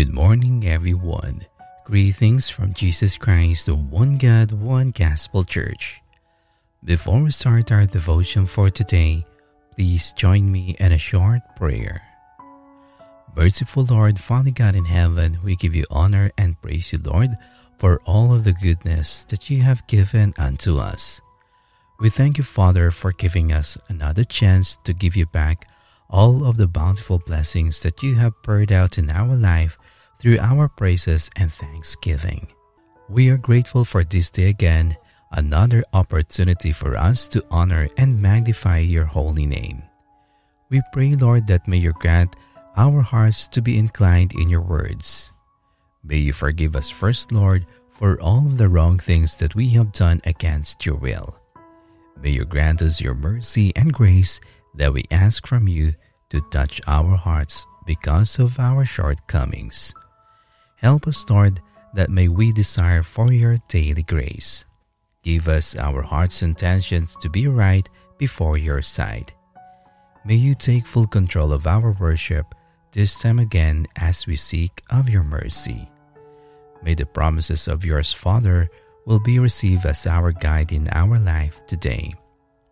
Good morning, everyone. Greetings from Jesus Christ, the one God, one gospel church. Before we start our devotion for today, please join me in a short prayer. Merciful Lord, Father God in heaven, we give you honor and praise you, Lord, for all of the goodness that you have given unto us. We thank you, Father, for giving us another chance to give you back all of the bountiful blessings that you have poured out in our life through our praises and thanksgiving. We are grateful for this day again, another opportunity for us to honor and magnify your holy name. We pray, Lord, that may you grant our hearts to be inclined in your words. May you forgive us first, Lord, for all the wrong things that we have done against your will. May you grant us your mercy and grace that we ask from you to touch our hearts because of our shortcomings. Help us, Lord, that may we desire for your daily grace. Give us our heart's intentions to be right before your sight. May you take full control of our worship this time again as we seek of your mercy. May the promises of yours, Father, will be received as our guide in our life today.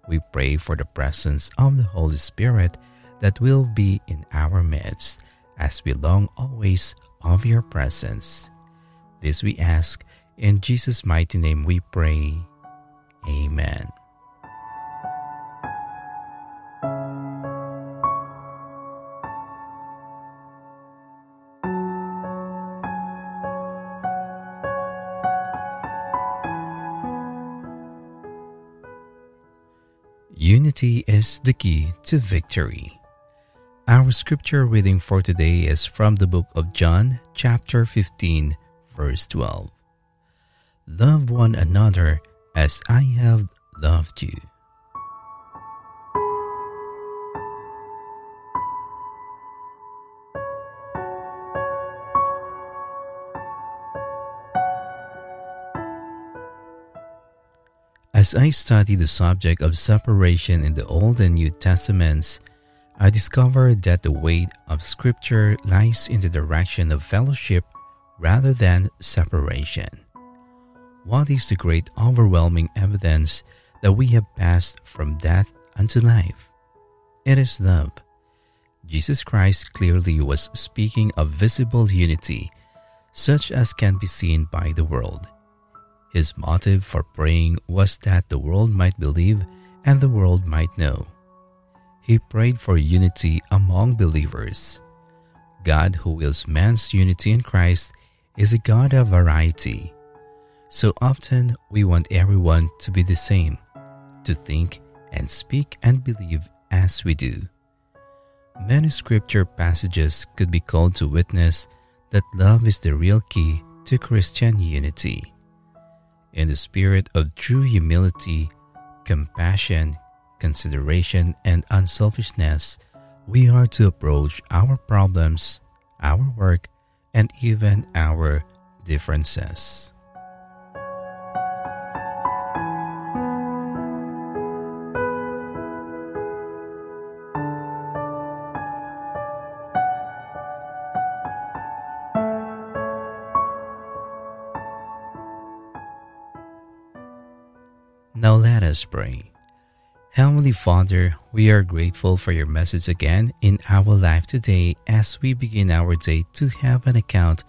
We pray for the presence of the Holy Spirit that will be in our midst as we long always of your presence. This we ask in Jesus' mighty name we pray. Amen. Unity is the key to victory. Our scripture reading for today is from the book of John, chapter 15, verse 12. Love one another as I have loved you. As I study the subject of separation in the Old and New Testaments, I discovered that the weight of Scripture lies in the direction of fellowship rather than separation. What is the great overwhelming evidence that we have passed from death unto life? It is love. Jesus Christ clearly was speaking of visible unity, such as can be seen by the world. His motive for praying was that the world might believe and the world might know. He prayed for unity among believers. God, who wills man's unity in Christ, is a God of variety. So often we want everyone to be the same, to think and speak and believe as we do. Many scripture passages could be called to witness that love is the real key to Christian unity in the spirit of true humility, compassion, consideration, and unselfishness, we are to approach our problems, our work, and even our differences. Now let us pray. Heavenly Father, we are grateful for your message again in our life today as we begin our day to have an account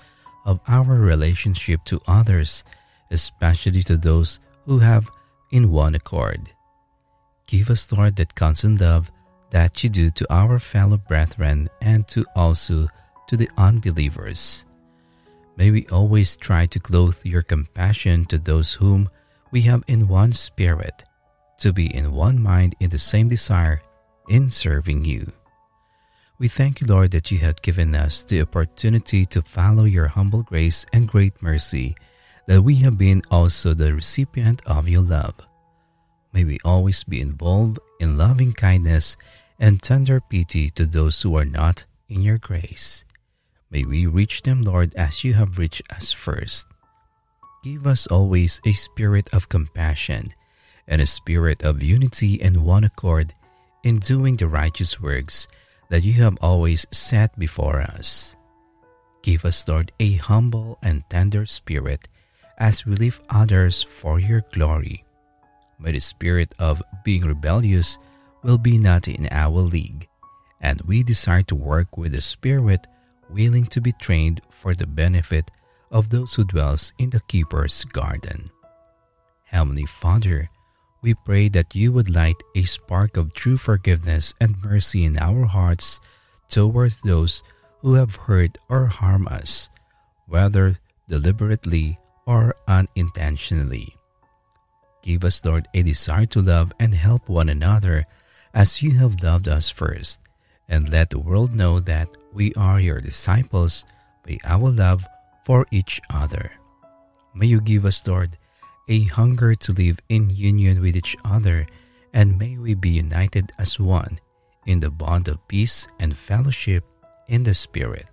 of our relationship to others, especially to those who have in one accord. Give us, Lord, that constant love that you do to our fellow brethren and to also to the unbelievers. May we always try to clothe your compassion to those whom we have in one spirit, to be in one mind in the same desire in serving you. We thank you, Lord, that you have given us the opportunity to follow your humble grace and great mercy, that we have been also the recipient of your love. May we always be involved in loving kindness and tender pity to those who are not in your grace. May we reach them, Lord, as you have reached us first. Give us always a spirit of compassion and a spirit of unity and one accord in doing the righteous works that you have always set before us. Give us, Lord, a humble and tender spirit as we lift others for your glory. May the spirit of being rebellious will be not in our league, and we desire to work with a spirit willing to be trained for the benefit of those who dwells in the keeper's garden. Heavenly Father, we pray that you would light a spark of true forgiveness and mercy in our hearts towards those who have hurt or harmed us, whether deliberately or unintentionally. Give us, Lord, a desire to love and help one another as you have loved us first, and let the world know that we are your disciples by our love for each other. May you give us, Lord, a hunger to live in union with each other, and may we be united as one in the bond of peace and fellowship in the Spirit.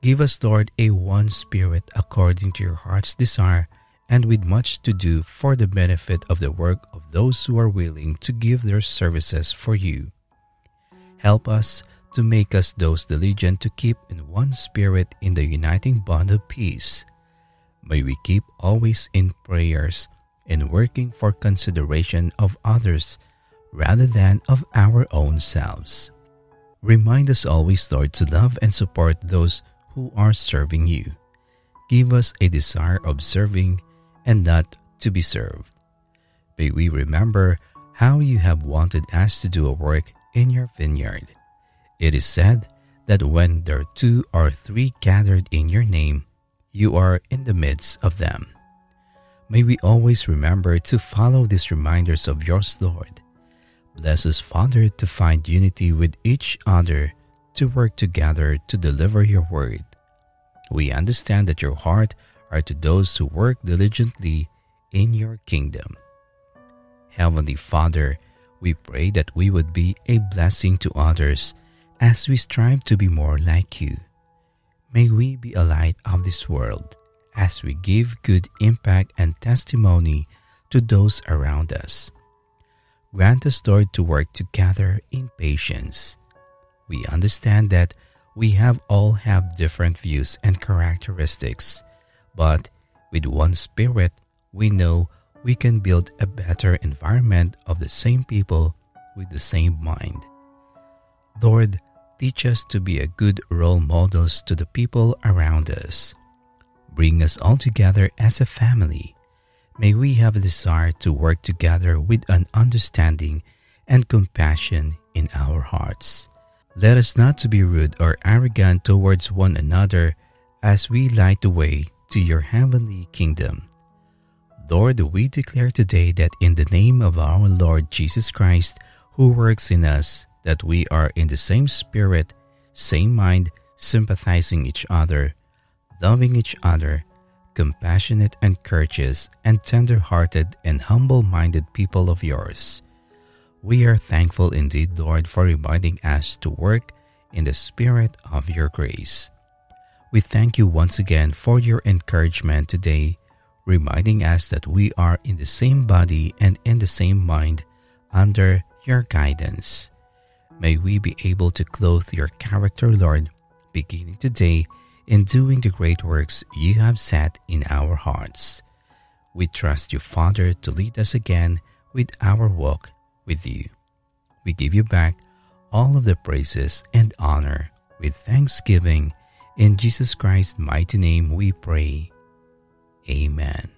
Give us, Lord, a one spirit according to your heart's desire and with much to do for the benefit of the work of those who are willing to give their services for you. Help us to make us those diligent to keep in one spirit in the uniting bond of peace. May we keep always in prayers and working for consideration of others rather than of our own selves. Remind us always, Lord, to love and support those who are serving you. Give us a desire of serving and not to be served. May we remember how you have wanted us to do a work in your vineyard. It is said that when there are two or three gathered in your name, you are in the midst of them. May we always remember to follow these reminders of yours, Lord. Bless us, Father, to find unity with each other, to work together to deliver your word. We understand that your heart are to those who work diligently in your kingdom. Heavenly Father, we pray that we would be a blessing to others as we strive to be more like you. May we be a light of this world as we give good impact and testimony to those around us. Grant us, Lord, to work together in patience. We understand that we have all have different views and characteristics but with one spirit, we know we can build a better environment of the same people with the same mind. Lord, teach us to be a good role models to the people around us. Bring us all together as a family. May we have a desire to work together with an understanding and compassion in our hearts. Let us not to be rude or arrogant towards one another as we light the way to your heavenly kingdom. Lord, we declare today that in the name of our Lord Jesus Christ, who works in us, that we are in the same spirit, same mind, sympathizing each other, loving each other, compassionate and courteous, and tender hearted and humble minded people of yours. We are thankful indeed, Lord, for reminding us to work in the spirit of your grace. We thank you once again for your encouragement today, reminding us that we are in the same body and in the same mind under your guidance. May we be able to clothe your character, Lord, beginning today in doing the great works you have set in our hearts. We trust you, Father, to lead us again with our walk with you. We give you back all of the praises and honor with thanksgiving in Jesus Christ's mighty name we pray. Amen.